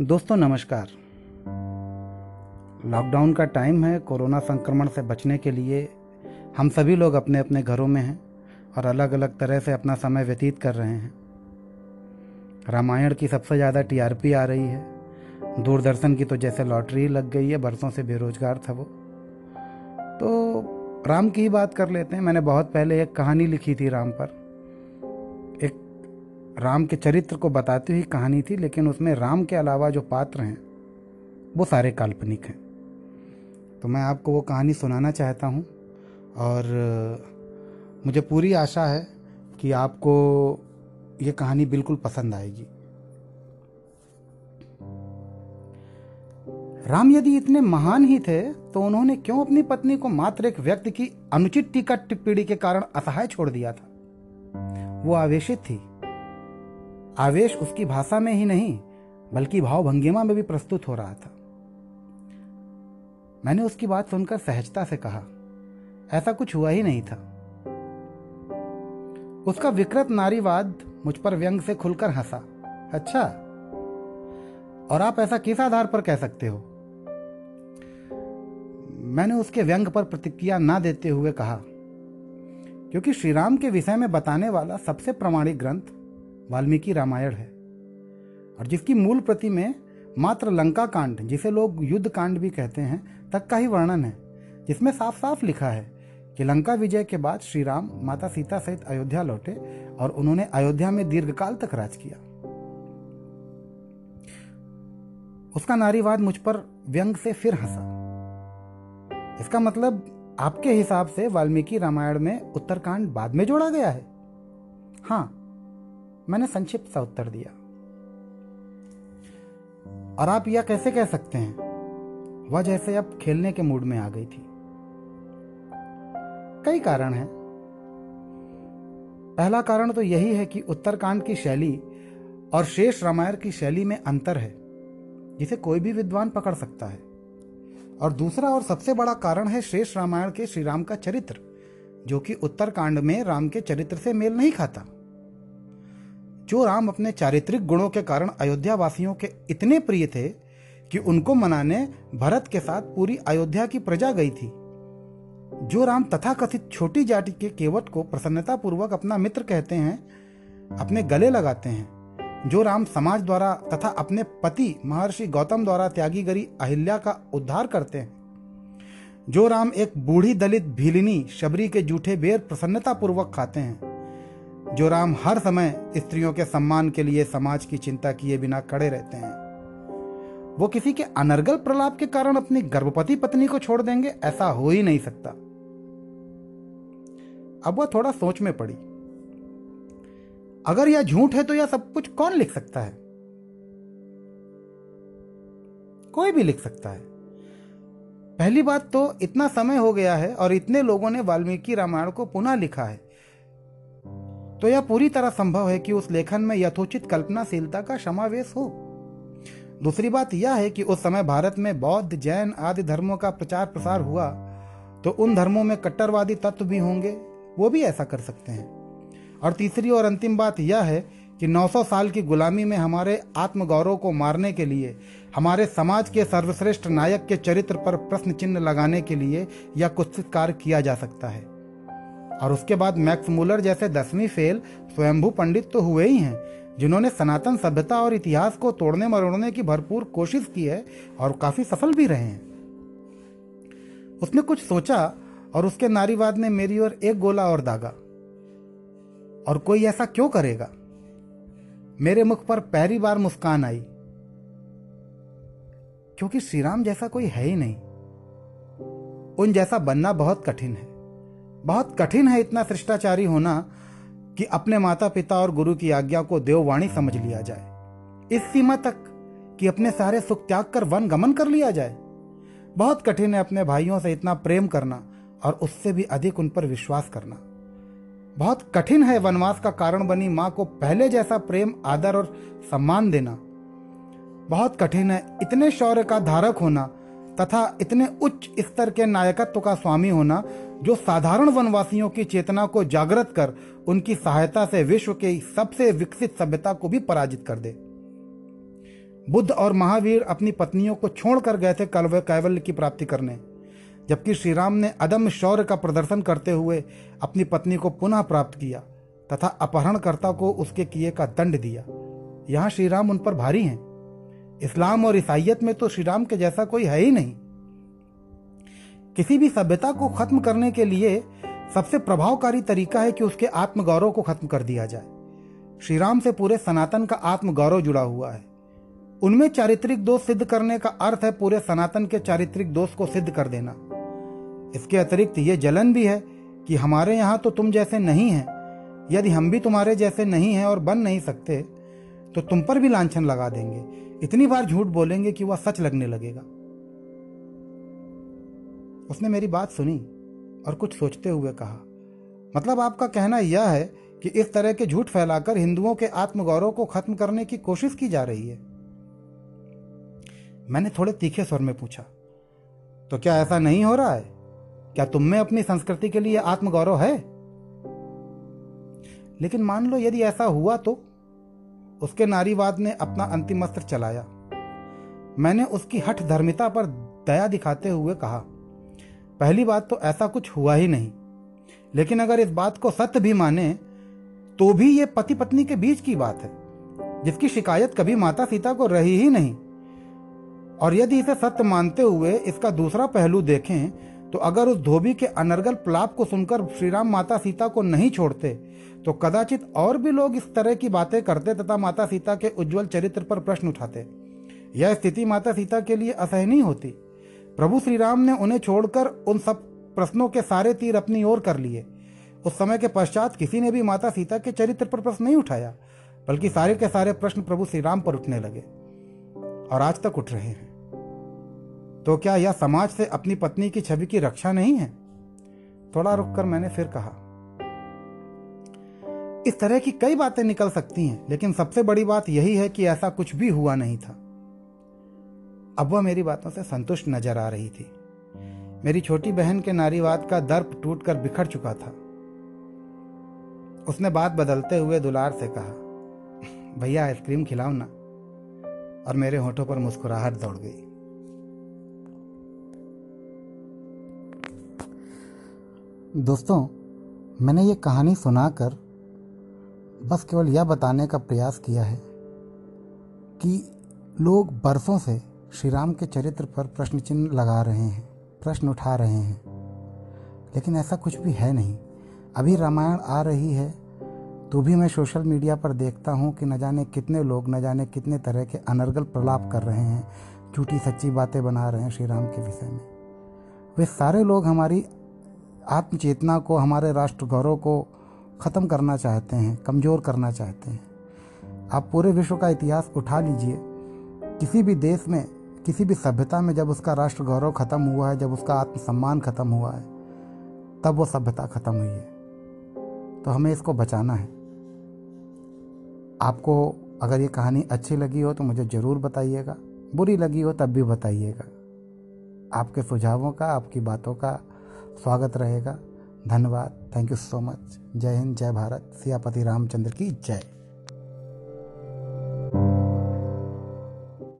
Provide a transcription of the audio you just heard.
दोस्तों, नमस्कार। लॉकडाउन का टाइम है, कोरोना संक्रमण से बचने के लिए हम सभी लोग अपने अपने घरों में हैं और अलग अलग तरह से अपना समय व्यतीत कर रहे हैं। रामायण की सबसे ज़्यादा टीआरपी आ रही है। दूरदर्शन की तो जैसे लॉटरी लग गई है, बरसों से बेरोजगार था वो। तो राम की ही बात कर लेते हैं। मैंने बहुत पहले एक कहानी लिखी थी राम पर। एक राम के चरित्र को बताती हुई कहानी थी, लेकिन उसमें राम के अलावा जो पात्र हैं, वो सारे काल्पनिक हैं। तो मैं आपको वो कहानी सुनाना चाहता हूँ, और, मुझे पूरी आशा है कि आपको ये कहानी बिल्कुल पसंद आएगी। राम यदि इतने महान ही थे तो उन्होंने क्यों अपनी पत्नी को मात्र एक व्यक्ति की अनुचित टीका टिप्पणी के कारण असहाय छोड़ दिया था? वो आवेशित थी। आवेश उसकी भाषा में ही नहीं, बल्कि भाव भंगिमा में भी प्रस्तुत हो रहा था। मैंने उसकी बात सुनकर सहजता से कहा, ऐसा कुछ हुआ ही नहीं था। उसका विकृत नारीवाद मुझ पर व्यंग से खुलकर हंसा। अच्छा और आप ऐसा किस आधार पर कह सकते हो? मैंने उसके व्यंग पर प्रतिक्रिया ना देते हुए कहा, क्योंकि श्रीराम के विषय में बताने वाला सबसे प्रमाणिक ग्रंथ वाल्मीकि रामायण है, और जिसकी मूल प्रति में मात्र लंका कांड जिसे लोग युद्ध कांड भी कहते हैं, तक का ही वर्णन है, जिसमें साफ़ साफ़ लिखा है कि लंका विजय के बाद श्री राम माता सीता सहित अयोध्या लौटे और उन्होंने अयोध्या में दीर्घकाल तक राज किया। उसका नारीवाद मुझ पर व्यंग से फिर हंसा। इसका मतलब आपके हिसाब से वाल्मीकि रामायण में उत्तरकांड बाद में जोड़ा गया है? हाँ मैंने संक्षिप्त सा उत्तर दिया। और आप यह कैसे कह सकते हैं? वह जैसे अब खेलने के मूड में आ गई थी। कई कारण हैं। पहला कारण तो यही है कि उत्तरकांड की शैली और शेष रामायण की शैली में अंतर है, जिसे कोई भी विद्वान पकड़ सकता है। और दूसरा और सबसे बड़ा कारण है श्रेष्ठ रामायण के श्री राम का चरित्र, जो कि उत्तरकांड में राम के चरित्र से मेल नहीं खाता। जो राम अपने चारित्रिक गुणों के कारण अयोध्या वासियों के इतने प्रिय थे कि उनको मनाने भरत के साथ पूरी अयोध्या की प्रजा गई थी। जो राम तथाकथित छोटी जाति के केवट को प्रसन्नतापूर्वक अपना मित्र कहते हैं, अपने गले लगाते हैं जो राम समाज द्वारा तथा अपने पति महर्षि गौतम द्वारा त्यागी गरी अहिल्या का उद्धार करते हैं। जो राम एक बूढ़ी दलित भीलिनी शबरी के जूठे बेर प्रसन्नता पूर्वक खाते हैं। जो राम हर समय स्त्रियों के सम्मान के लिए समाज की चिंता किए बिना खड़े रहते हैं। वो किसी के अनर्गल प्रलाप के कारण अपनी गर्भवती पत्नी को छोड़ देंगे, ऐसा हो ही नहीं सकता। अब वह थोड़ा सोच में पड़ी। अगर यह झूठ है तो यह सब कुछ कौन लिख सकता है? कोई भी लिख सकता है। पहली बात तो इतना समय हो गया है और इतने लोगों ने वाल्मीकि रामायण को पुनः लिखा है। तो यह पूरी तरह संभव है कि उस लेखन में यथोचित कल्पनाशीलता का समावेश हो। दूसरी बात यह है कि उस समय भारत में बौद्ध, जैन आदि धर्मों का प्रचार प्रसार हुआ तो उन धर्मों में कट्टरवादी तत्व भी होंगे, वो भी ऐसा कर सकते हैं। और तीसरी और अंतिम बात यह है कि 900 साल की गुलामी में हमारे आत्मगौरव को मारने के लिए, हमारे समाज के सर्वश्रेष्ठ नायक के चरित्र पर प्रश्न चिन्ह लगाने के लिए यह कुछ कार्य किया जा सकता है। और उसके बाद मैक्स मूलर जैसे दसवीं फेल स्वयंभू पंडित तो हुए ही हैं, जिन्होंने सनातन सभ्यता और इतिहास को तोड़ने मरोड़ने की भरपूर कोशिश की है और काफ़ी सफल भी रहे हैं। उसने कुछ सोचा और उसके नारीवाद ने मेरी ओर एक गोला और दागा। और कोई ऐसा क्यों करेगा? मेरे मुख पर पहली बार मुस्कान आई। क्योंकि श्रीराम जैसा कोई है ही नहीं। उन जैसा बनना बहुत कठिन है। बहुत कठिन है इतना शिष्टाचारी होना कि अपने माता पिता और गुरु की आज्ञा को देववाणी समझ लिया जाए। इस सीमा तक कि अपने सारे सुख त्याग कर वन गमन कर लिया जाए। बहुत कठिन है अपने भाइयों से इतना प्रेम करना और उससे भी अधिक उन पर विश्वास करना। बहुत कठिन है वनवास का कारण बनी माँ को पहले जैसा प्रेम, आदर और सम्मान देना। बहुत कठिन है इतने शौर्य का धारक होना तथा इतने उच्च स्तर के नायकत्व का स्वामी होना जो साधारण वनवासियों की चेतना को जागृत कर उनकी सहायता से विश्व की सबसे विकसित सभ्यता को भी पराजित कर दे। बुद्ध और महावीर अपनी पत्नियों को छोड़कर गए थे कैवल्य की प्राप्ति करने। जबकि श्री राम ने अदम शौर्य का प्रदर्शन करते हुए अपनी पत्नी को पुनः प्राप्त किया, तथा अपहरणकर्ता को उसके किए का दंड दिया। यहाँ श्री राम उन पर भारी हैं। इस्लाम और ईसाइयत में तो श्री राम के जैसा कोई है ही नहीं। किसी भी सभ्यता को खत्म करने के लिए सबसे प्रभावकारी तरीका है कि उसके आत्मगौरव को खत्म कर दिया जाए। श्री राम से पूरे सनातन का आत्मगौरव जुड़ा हुआ है। उनमें चारित्रिक दोष सिद्ध करने का अर्थ है पूरे सनातन के चारित्रिक दोष को सिद्ध कर देना। इसके अतिरिक्त ये जलन भी है कि हमारे यहाँ तो तुम जैसे नहीं हैं। यदि हम भी तुम्हारे जैसे नहीं हैं और बन नहीं सकते तो तुम पर भी लांछन लगा देंगे। इतनी बार झूठ बोलेंगे कि वह सच लगने लगेगा। उसने मेरी बात सुनी और कुछ सोचते हुए कहा मतलब आपका कहना यह है कि इस तरह के झूठ फैलाकर हिंदुओं के आत्मगौरव को खत्म करने की कोशिश की जा रही है? मैंने थोड़े तीखे स्वर में पूछा तो क्या ऐसा नहीं हो रहा है? क्या तुम में अपनी संस्कृति के लिए आत्मगौरव है? लेकिन मान लो यदि ऐसा हुआ तो उसके नारीवाद ने अपना अंतिम अस्त्र चलाया। मैंने उसकी हठ धर्मिता पर दया दिखाते हुए कहा, पहली बात तो ऐसा कुछ हुआ ही नहीं। लेकिन अगर इस बात को सत्य भी माने तो भी ये पति पत्नी के बीच की बात है, जिसकी शिकायत कभी माता सीता को रही ही नहीं। और यदि इसे सत्य मानते हुए इसका दूसरा पहलू देखें तो अगर उस धोबी के अनर्गल प्लाप को सुनकर श्रीराम माता सीता को नहीं छोड़ते तो कदाचित और भी लोग इस तरह की बातें करते तथा माता सीता के उज्जवल चरित्र पर प्रश्न उठाते। यह स्थिति माता सीता के लिए असहनीय होती। प्रभु श्री राम ने उन्हें छोड़कर उन सब प्रश्नों के सारे तीर अपनी ओर कर लिए। उस समय के पश्चात किसी ने भी माता सीता के चरित्र पर प्रश्न नहीं उठाया, बल्कि सारे के सारे प्रश्न प्रभु श्री राम पर उठने लगे और आज तक उठ रहे हैं। तो क्या यह समाज से अपनी पत्नी की छवि की रक्षा नहीं है? थोड़ा रुककर मैंने फिर कहा। इस तरह की कई बातें निकल सकती हैं, लेकिन सबसे बड़ी बात यही है कि ऐसा कुछ भी हुआ नहीं था। अब वह मेरी बातों से संतुष्ट नज़र आ रही थी। मेरी छोटी बहन के नारीवाद का दर्प टूटकर बिखर चुका था। उसने बात बदलते हुए दुलार से कहा, भैया, आइसक्रीम खिलाओ ना। और मेरे होठों पर मुस्कुराहट दौड़ गई। दोस्तों, मैंने ये कहानी सुनाकर बस केवल यह बताने का प्रयास किया है कि लोग बरसों से श्री राम के चरित्र पर प्रश्न चिन्ह लगा रहे हैं, प्रश्न उठा रहे हैं। लेकिन ऐसा कुछ भी है नहीं। अभी रामायण आ रही है तो भी मैं सोशल मीडिया पर देखता हूँ कि न जाने कितने लोग, न जाने कितने तरह के अनर्गल प्रलाप कर रहे हैं, झूठी सच्ची बातें बना रहे हैं श्री राम के विषय में। वे सारे लोग हमारी आत्मचेतना को, हमारे राष्ट्र गौरव को ख़त्म करना चाहते हैं, कमज़ोर करना चाहते हैं। आप पूरे विश्व का इतिहास उठा लीजिए। किसी भी देश में, किसी भी सभ्यता में जब उसका राष्ट्र गौरव ख़त्म हुआ है, जब उसका आत्मसम्मान ख़त्म हुआ है, तब वो सभ्यता ख़त्म हुई है। तो हमें इसको बचाना है। आपको अगर ये कहानी अच्छी लगी हो तो मुझे ज़रूर बताइएगा। बुरी लगी हो, तब भी बताइएगा। आपके सुझावों का, आपकी बातों का स्वागत रहेगा। धन्यवाद। थैंक यू सो मच जय हिंद, जय भारत। सियापति रामचंद्र की जय।